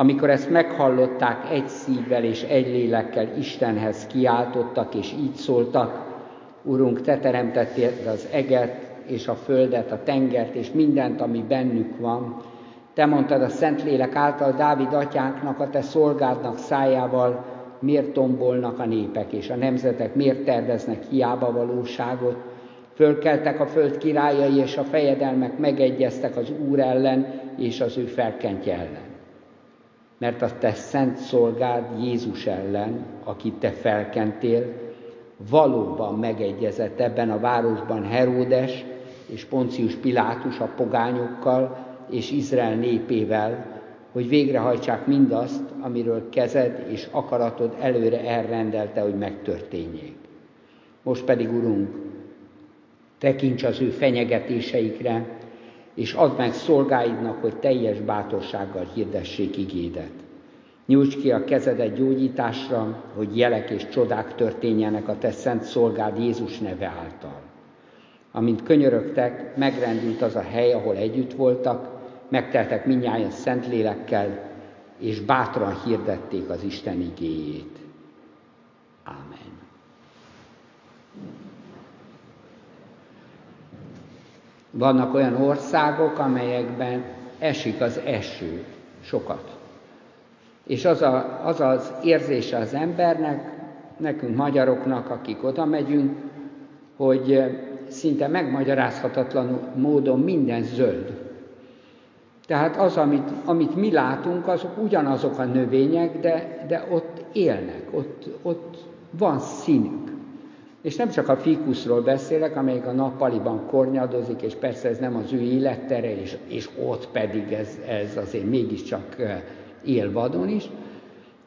Amikor ezt meghallották, egy szívvel és egy lélekkel Istenhez kiáltottak, és így szóltak, Urunk, Te teremtettél az eget, és a földet, a tengert, és mindent, ami bennük van. Te mondtad a Szentlélek által Dávid atyánknak, a Te szolgádnak szájával, miért tombolnak a népek és a nemzetek, miért terveznek hiába valóságot. Fölkeltek a föld királyai, és a fejedelmek megegyeztek az Úr ellen és az ő felkentje ellen mert a te szent szolgád Jézus ellen, akit te felkentél, valóban megegyezett ebben a városban Heródes és Poncius Pilátus a pogányokkal és Izrael népével, hogy végrehajtsák mindazt, amiről kezed és akaratod előre elrendelte, hogy megtörténjék. Most pedig, Urunk, tekints az ő fenyegetéseikre, és add meg szolgáidnak, hogy teljes bátorsággal hirdessék igédet. Nyújts ki a kezedet gyógyításra, hogy jelek és csodák történjenek a te szent szolgád Jézus neve által. Amint könyörögtek, megrendült az a hely, ahol együtt voltak, megteltek minnyáján szent lélekkel, és bátran hirdették az Isten igéjét. Ámen. Vannak olyan országok, amelyekben esik az eső sokat. És az, a, az az érzése az embernek, nekünk magyaroknak, akik oda megyünk, hogy szinte megmagyarázhatatlan módon minden zöld. Tehát az, amit, amit mi látunk, azok ugyanazok a növények, de, de ott élnek, ott, ott van színük. És nem csak a fikuszról beszélek, amelyik a nappaliban kornyadozik, és persze ez nem az ő élettere, és, és ott pedig ez, ez azért mégiscsak él vadon is,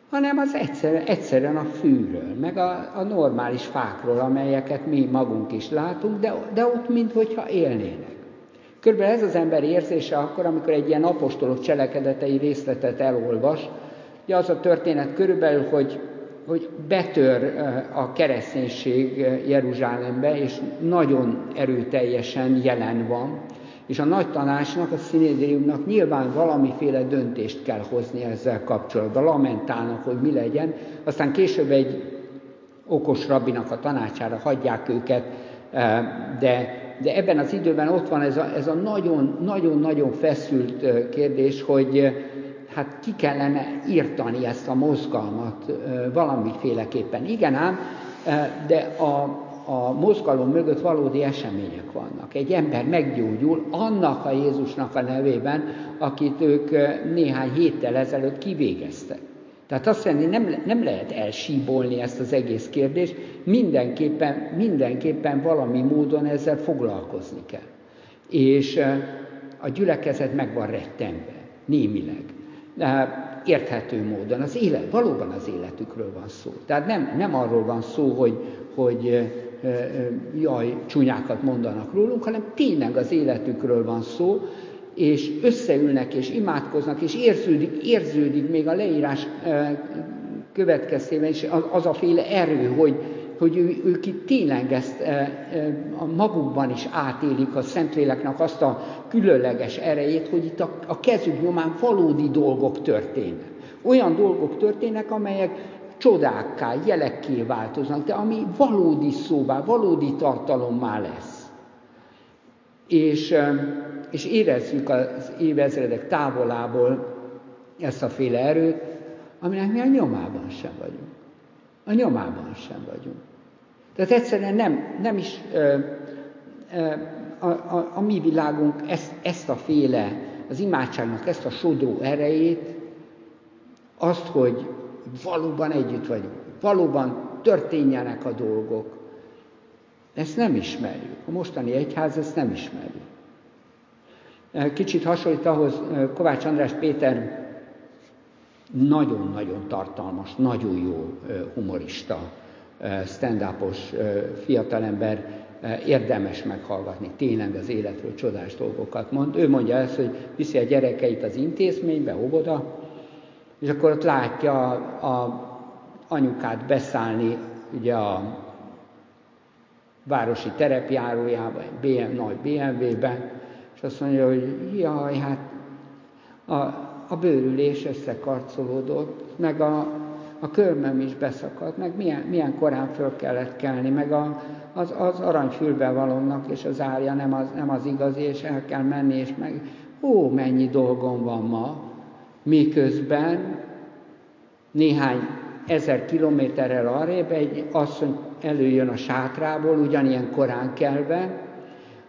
hanem az egyszerűen, egyszerűen a fűről, meg a, a normális fákról, amelyeket mi magunk is látunk, de, de ott minthogyha élnének. Körülbelül ez az ember érzése akkor, amikor egy ilyen apostolok cselekedetei részletet elolvas, ugye az a történet körülbelül, hogy hogy betör a kereszténység Jeruzsálembe, és nagyon erőteljesen jelen van, és a nagy tanácsnak, a szinédriumnak nyilván valamiféle döntést kell hozni ezzel kapcsolatban, lamentálnak, hogy mi legyen, aztán később egy okos rabinak a tanácsára hagyják őket, de, de ebben az időben ott van ez a, ez a nagyon-nagyon feszült kérdés, hogy, hát ki kellene írtani ezt a mozgalmat valamiféleképpen. Igen ám, de a, a mozgalom mögött valódi események vannak. Egy ember meggyógyul annak a Jézusnak a nevében, akit ők néhány héttel ezelőtt kivégeztek. Tehát azt jelenti, nem, nem lehet elsíbolni ezt az egész kérdést, mindenképpen, mindenképpen valami módon ezzel foglalkozni kell. És a gyülekezet meg van rettenve, némileg érthető módon. Az élet, valóban az életükről van szó. Tehát nem, nem arról van szó, hogy, hogy jaj, csúnyákat mondanak rólunk, hanem tényleg az életükről van szó, és összeülnek és imádkoznak, és érződik, érződik még a leírás következtében is az a féle erő, hogy, hogy ő, ők itt tényleg ezt e, e, a magukban is átélik a Szentléleknek azt a különleges erejét, hogy itt a, a kezük nyomán valódi dolgok történnek. Olyan dolgok történnek, amelyek csodákká, jelekké változnak, de ami valódi szóvá, valódi tartalommá lesz. És, e, és érezzük az évezredek távolából ezt a féle erőt, aminek mi a nyomában sem vagyunk. A nyomában sem vagyunk. Tehát egyszerűen nem, nem is ö, ö, a, a, a mi világunk ezt, ezt a féle, az imádságnak ezt a sodró erejét, azt, hogy valóban együtt vagyunk, valóban történjenek a dolgok, ezt nem ismerjük. A mostani egyház ezt nem ismeri. Kicsit hasonlít ahhoz Kovács András Péter nagyon-nagyon tartalmas, nagyon jó humorista, stand-upos fiatalember, érdemes meghallgatni, tényleg az életről csodás dolgokat mond. Ő mondja ezt, hogy viszi a gyerekeit az intézménybe, óvoda, és akkor ott látja a, a anyukát beszállni ugye a városi terepjárójába, BM, nagy BMW-be, és azt mondja, hogy jaj, hát a, a bőrülés összekarcolódott, meg a, a körmöm is beszakadt, meg milyen, milyen korán föl kellett kelni, meg a, az, az aranyfülbevalónak és az árja nem az, nem az igazi, és el kell menni, és meg, ó, mennyi dolgom van ma, miközben néhány ezer kilométerrel arrébb egy asszony előjön a sátrából, ugyanilyen korán kelve,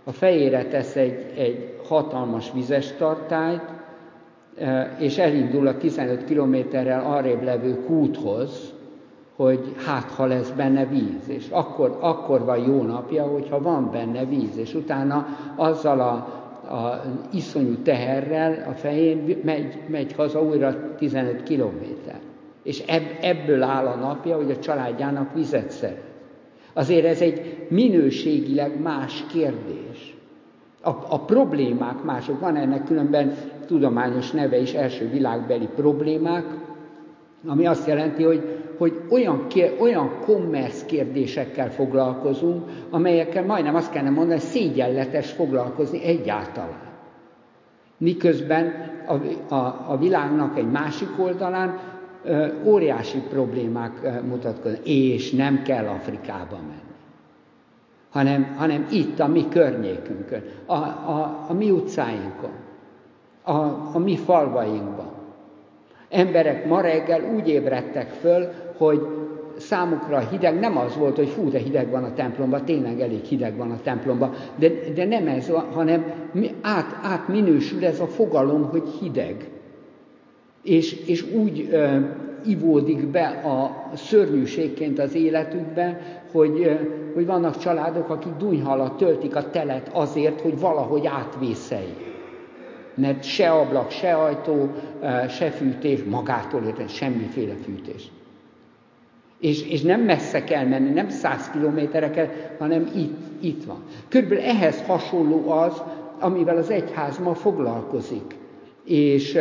a fejére tesz egy, egy hatalmas vizes tartályt, és elindul a 15 kilométerrel arrébb levő kúthoz, hogy hát ha lesz benne víz, és akkor, akkor van jó napja, hogyha van benne víz, és utána azzal a, a iszonyú teherrel a fején megy, megy haza újra 15 kilométer. És ebből áll a napja, hogy a családjának vizet szeret. Azért ez egy minőségileg más kérdés. A, a problémák mások, van ennek különben tudományos neve is, első világbeli problémák, ami azt jelenti, hogy, hogy olyan, olyan kommersz kérdésekkel foglalkozunk, amelyekkel majdnem azt kellene mondani, hogy szégyenletes foglalkozni egyáltalán. Miközben a, a, a világnak egy másik oldalán óriási problémák mutatkoznak, és nem kell Afrikába menni, hanem, hanem itt, a mi környékünkön, a, a, a mi utcáinkon, a, a mi falvainkban. Emberek ma reggel úgy ébredtek föl, hogy számukra hideg nem az volt, hogy fú, de hideg van a templomban, tényleg elég hideg van a templomban, de, de nem ez, hanem át, átminősül ez a fogalom, hogy hideg és, és úgy ö, ivódik be a szörnyűségként az életükbe, hogy, ö, hogy vannak családok, akik dunyhalat töltik a telet azért, hogy valahogy átvészeljék. Mert se ablak, se ajtó, ö, se fűtés, magától érte, semmiféle fűtés. És, és nem messze kell menni, nem száz kilométereket, hanem itt, itt van. Körülbelül ehhez hasonló az, amivel az egyház ma foglalkozik. És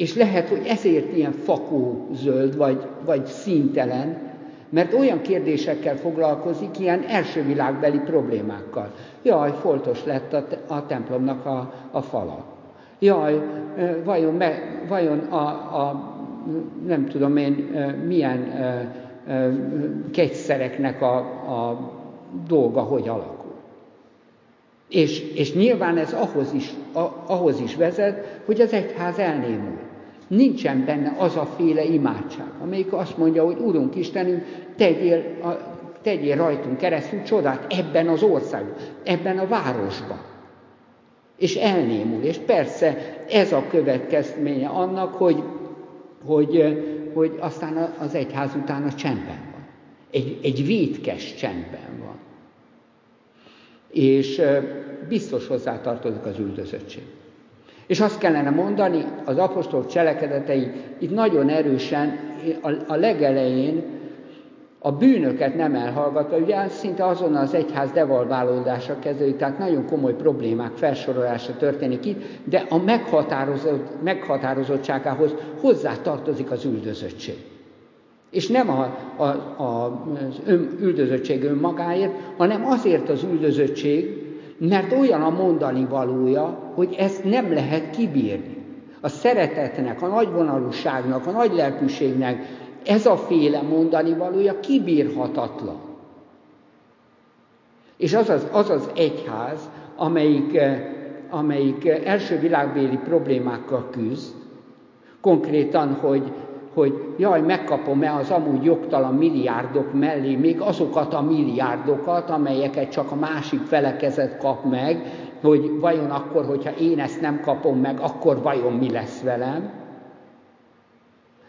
és lehet, hogy ezért ilyen fakó zöld, vagy, vagy színtelen, mert olyan kérdésekkel foglalkozik, ilyen első világbeli problémákkal. Jaj, foltos lett a, a templomnak a, a fala. Jaj, vajon, me, vajon a, a, nem tudom én, milyen kegyszereknek a, a dolga hogy alakul. És, és nyilván ez ahhoz is, a, ahhoz is vezet, hogy az egyház elnémul. Nincsen benne az a féle imádság, amelyik azt mondja, hogy Urunk Istenünk, tegyél, a, tegyél rajtunk keresztül csodát ebben az országban, ebben a városban. És elnémul. És persze ez a következménye annak, hogy, hogy, hogy aztán az egyház utána csendben van. Egy, egy vétkes csendben van. És biztos hozzátartozik az üldözöttség. És azt kellene mondani, az apostol cselekedetei itt nagyon erősen a, legelején a bűnöket nem elhallgatva, ugye szinte azonnal az egyház devalválódása kezdődik, tehát nagyon komoly problémák felsorolása történik itt, de a meghatározott, meghatározottságához hozzá tartozik az üldözöttség. És nem a, a, a, az ön, üldözöttség önmagáért, hanem azért az üldözöttség, mert olyan a mondani valója, hogy ezt nem lehet kibírni. A szeretetnek, a nagyvonalúságnak, a nagy lelkűségnek ez a féle mondani valója kibírhatatlan. És az az, az, az egyház, amelyik, eh, amelyik első világbéli problémákkal küzd, konkrétan, hogy hogy jaj, megkapom-e az amúgy jogtalan milliárdok mellé még azokat a milliárdokat, amelyeket csak a másik felekezet kap meg, hogy vajon akkor, hogyha én ezt nem kapom meg, akkor vajon mi lesz velem?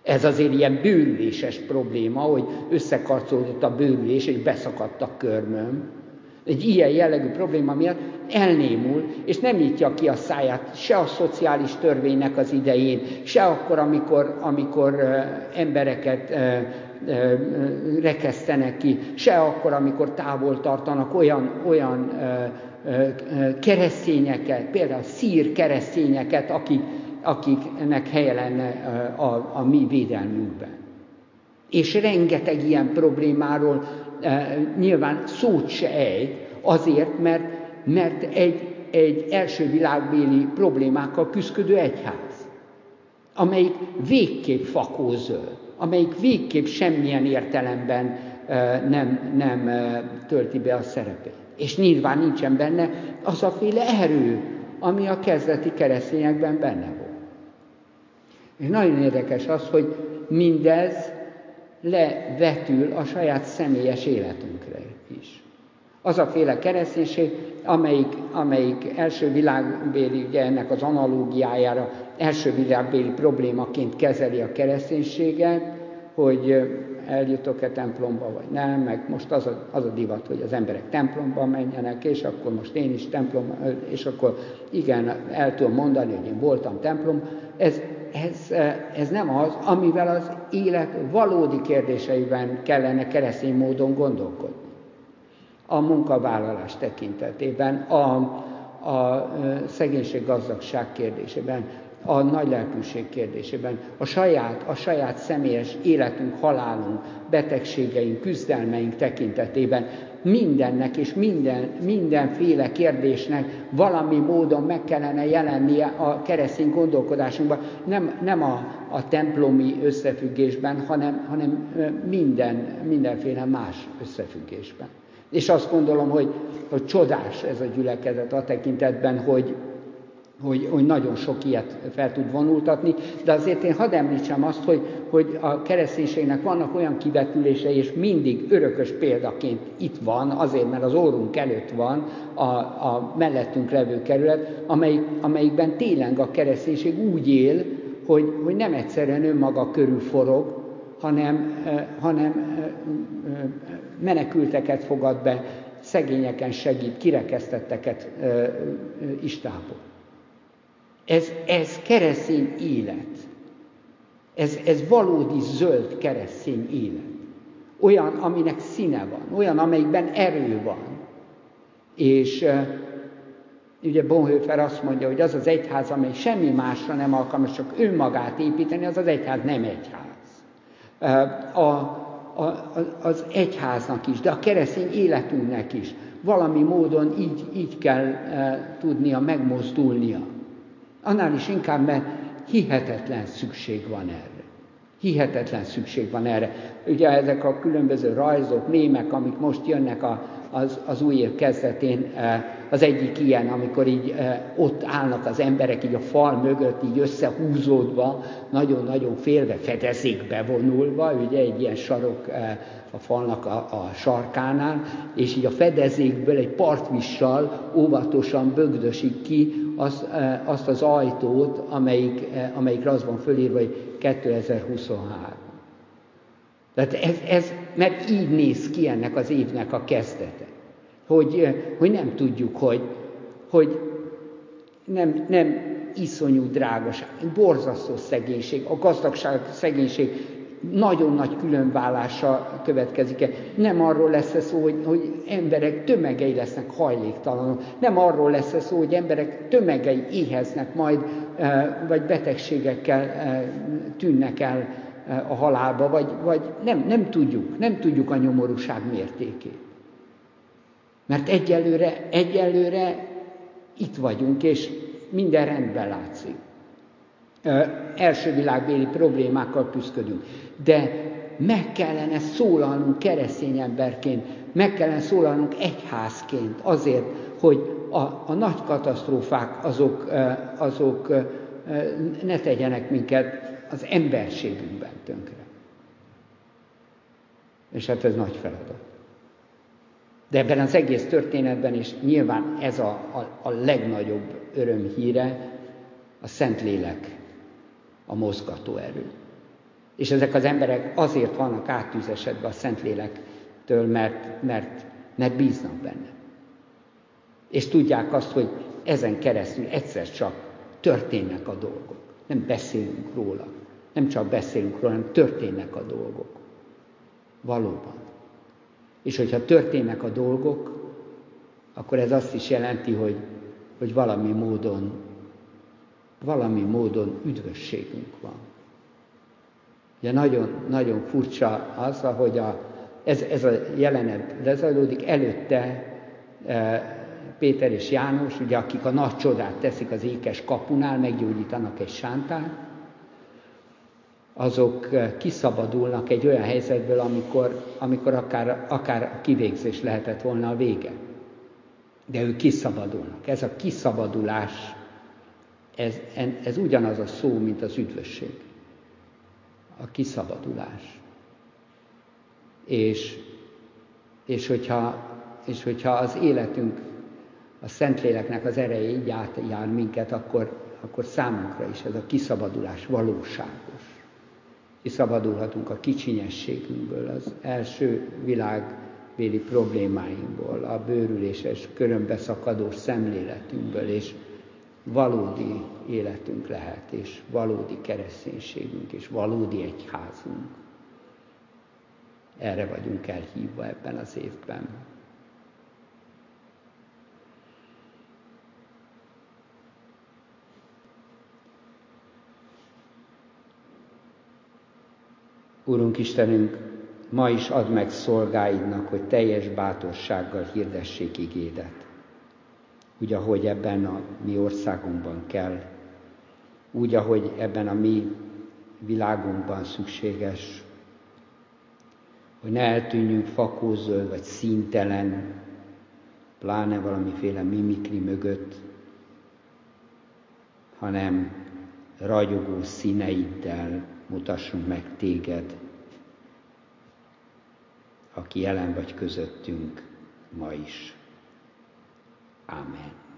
Ez azért ilyen bőrüléses probléma, hogy összekarcolódott a bőrülés, és beszakadt a körmöm egy ilyen jellegű probléma miatt elnémul, és nem nyitja ki a száját se a szociális törvénynek az idején, se akkor, amikor, amikor embereket rekesztenek ki, se akkor, amikor távol tartanak olyan, olyan keresztényeket, például szír keresztényeket, akik, akiknek helye lenne a, a mi védelmünkben. És rengeteg ilyen problémáról nyilván szót se ejt, azért, mert, mert egy, egy első világbéli problémákkal küzdő egyház. amelyik végképp fakózöld, amelyik végképp semmilyen értelemben nem, nem tölti be a szerepét. És nyilván nincsen benne az a féle erő, ami a kezdeti keresztényekben benne volt. És nagyon érdekes az, hogy mindez levetül a saját személyes életünkre is. Az a féle kereszténység, amelyik, amelyik első világbéli, ugye ennek az analógiájára első világbéli problémaként kezeli a kereszténységet, hogy eljutok-e templomba, vagy nem, meg most az a, az a divat, hogy az emberek templomba menjenek, és akkor most én is templom, és akkor igen, el tudom mondani, hogy én voltam templom. Ez, ez, ez nem az, amivel az élet valódi kérdéseiben kellene keresztény módon gondolkodni. A munkavállalás tekintetében, a, a szegénység-gazdagság kérdésében, a nagy lelkűség kérdésében, a saját, a saját személyes életünk, halálunk, betegségeink, küzdelmeink tekintetében mindennek és minden, mindenféle kérdésnek valami módon meg kellene jelennie a keresztény gondolkodásunkban, nem, nem a, a templomi összefüggésben, hanem, hanem minden, mindenféle más összefüggésben. És azt gondolom, hogy, hogy csodás ez a gyülekezet a tekintetben, hogy, hogy, hogy nagyon sok ilyet fel tud vonultatni, de azért én hadd említsem azt, hogy, hogy a kereszténységnek vannak olyan kivetülései, és mindig örökös példaként itt van, azért, mert az órunk előtt van a, a mellettünk levő kerület, amelyik, amelyikben tényleg a kereszténység úgy él, hogy, hogy nem egyszerűen önmaga körül forog, hanem, hanem menekülteket fogad be, szegényeken segít, kirekesztetteket is tápol. Ez, ez keresztény élet. Ez, ez valódi zöld keresztény élet. Olyan, aminek színe van, olyan, amelyikben erő van. És ugye Bonhoeffer azt mondja, hogy az az egyház, amely semmi másra nem alkalmas, csak önmagát építeni, az az egyház nem egyház. A, a, az egyháznak is, de a keresztény életünknek is valami módon így, így kell tudnia megmozdulnia. Annál is inkább, mert hihetetlen szükség van erre. Hihetetlen szükség van erre. Ugye ezek a különböző rajzok, mémek, amik most jönnek a, az, az új év kezdetén, eh, az egyik ilyen, amikor így eh, ott állnak az emberek így a fal mögött, így összehúzódva, nagyon-nagyon félve, fedezékbe vonulva, ugye egy ilyen sarok eh, a falnak a, a sarkánál, és így a fedezékből egy partvissal óvatosan bögdösik ki az, azt az ajtót, amelyik, amelyikre az van fölírva, hogy 2023. Tehát ez, ez, mert így néz ki ennek az évnek a kezdete. Hogy, hogy nem tudjuk, hogy, hogy nem, nem iszonyú drágaság, borzasztó szegénység, a gazdagság, szegénység nagyon nagy különvállása következik -e. Nem arról lesz -e szó, hogy, hogy emberek tömegei lesznek hajléktalanok, nem arról lesz -e szó, hogy emberek tömegei éheznek majd, vagy betegségekkel tűnnek el a halálba, vagy, vagy nem, nem tudjuk, nem tudjuk a nyomorúság mértékét. Mert egyelőre, egyelőre itt vagyunk, és minden rendben látszik. Első világbéli problémákkal küzdködünk. De meg kellene szólalnunk keresztény emberként, meg kellene szólalnunk egyházként azért, hogy a, a nagy katasztrófák azok, azok ne tegyenek minket az emberségünkben tönkre. És hát ez nagy feladat. De ebben az egész történetben, és nyilván ez a, a, a legnagyobb örömhíre, a Szentlélek, a mozgató erő. És ezek az emberek azért vannak áttűzesedve a Szentlélektől, mert, mert, mert bíznak benne. És tudják azt, hogy ezen keresztül egyszer csak történnek a dolgok. Nem beszélünk róla. Nem csak beszélünk róla, hanem történnek a dolgok. Valóban. És hogyha történnek a dolgok, akkor ez azt is jelenti, hogy, hogy valami módon, valami módon üdvösségünk van. Ugye nagyon, nagyon furcsa az, ahogy a, ez, ez a jelenet lezajlódik, előtte e, Péter és János, ugye, akik a nagy csodát teszik az ékes kapunál, meggyógyítanak egy sántát, azok kiszabadulnak egy olyan helyzetből, amikor, amikor akár, akár a kivégzés lehetett volna a vége. De ők kiszabadulnak. Ez a kiszabadulás, ez, ez ugyanaz a szó, mint az üdvösség. A kiszabadulás. És, és, hogyha, és hogyha az életünk a Szentléleknek az ereje így átjár minket, akkor, akkor számunkra is ez a kiszabadulás valóságos. Kiszabadulhatunk a kicsinyességünkből, az első világbéli problémáinkból, a bőrüléses, körömbeszakadós szemléletünkből, és valódi életünk lehet, és valódi kereszténységünk, és valódi egyházunk. Erre vagyunk elhívva ebben az évben. Úrunk Istenünk, ma is add meg szolgáidnak, hogy teljes bátorsággal hirdessék igédet. Úgy, ahogy ebben a mi országunkban kell, úgy, ahogy ebben a mi világunkban szükséges, hogy ne eltűnjünk fakózöld vagy színtelen, pláne valamiféle mimikri mögött, hanem ragyogó színeiddel mutassunk meg téged, aki jelen vagy közöttünk ma is. Amen.